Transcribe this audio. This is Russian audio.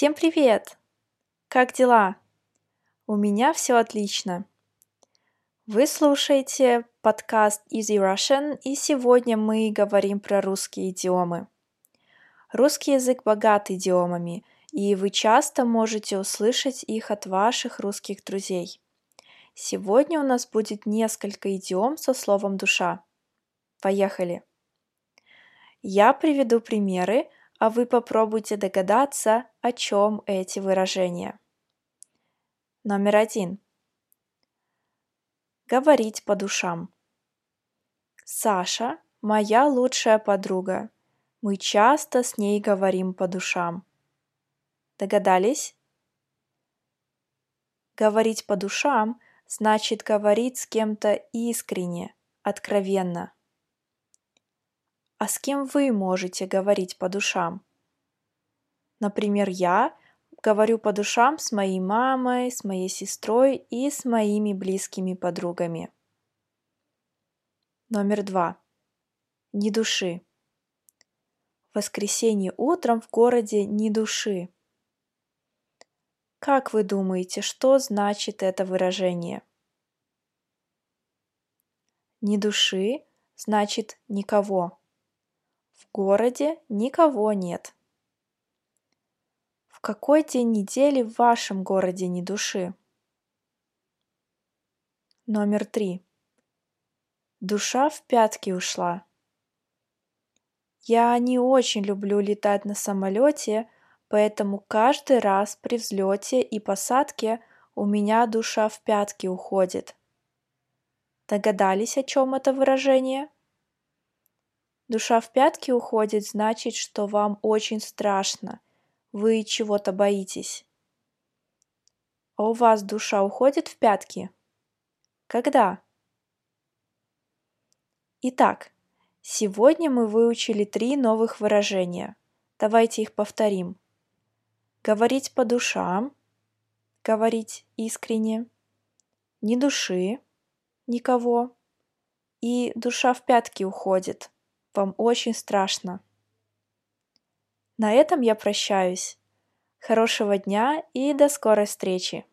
Всем привет! Как дела? У меня все отлично. Вы слушаете подкаст Easy Russian, и сегодня мы говорим про русские идиомы. Русский язык богат идиомами, и вы часто можете услышать их от ваших русских друзей. Сегодня у нас будет несколько идиом со словом «душа». Поехали! Я приведу примеры, а вы попробуйте догадаться, о чем эти выражения. Номер один. Говорить по душам. Саша – моя лучшая подруга. Мы часто с ней говорим по душам. Догадались? Говорить по душам значит говорить с кем-то искренне, откровенно – а с кем вы можете говорить по душам? Например, я говорю по душам с моей мамой, с моей сестрой и с моими близкими подругами. Номер два. Ни души. В воскресенье утром в городе ни души. Как вы думаете, что значит это выражение? Ни души значит никого. В городе никого нет. В какой день недели в вашем городе ни души? Номер три. Душа в пятки ушла. Я не очень люблю летать на самолете, поэтому каждый раз при взлете и посадке у меня душа в пятки уходит. Догадались, о чем это выражение? Душа в пятки уходит, значит, что вам очень страшно. Вы чего-то боитесь. А у вас душа уходит в пятки? Когда? Итак, сегодня мы выучили три новых выражения. Давайте их повторим. Говорить по душам, говорить искренне, ни души, никого, и душа в пятки уходит – вам очень страшно. На этом я прощаюсь. Хорошего дня и до скорой встречи.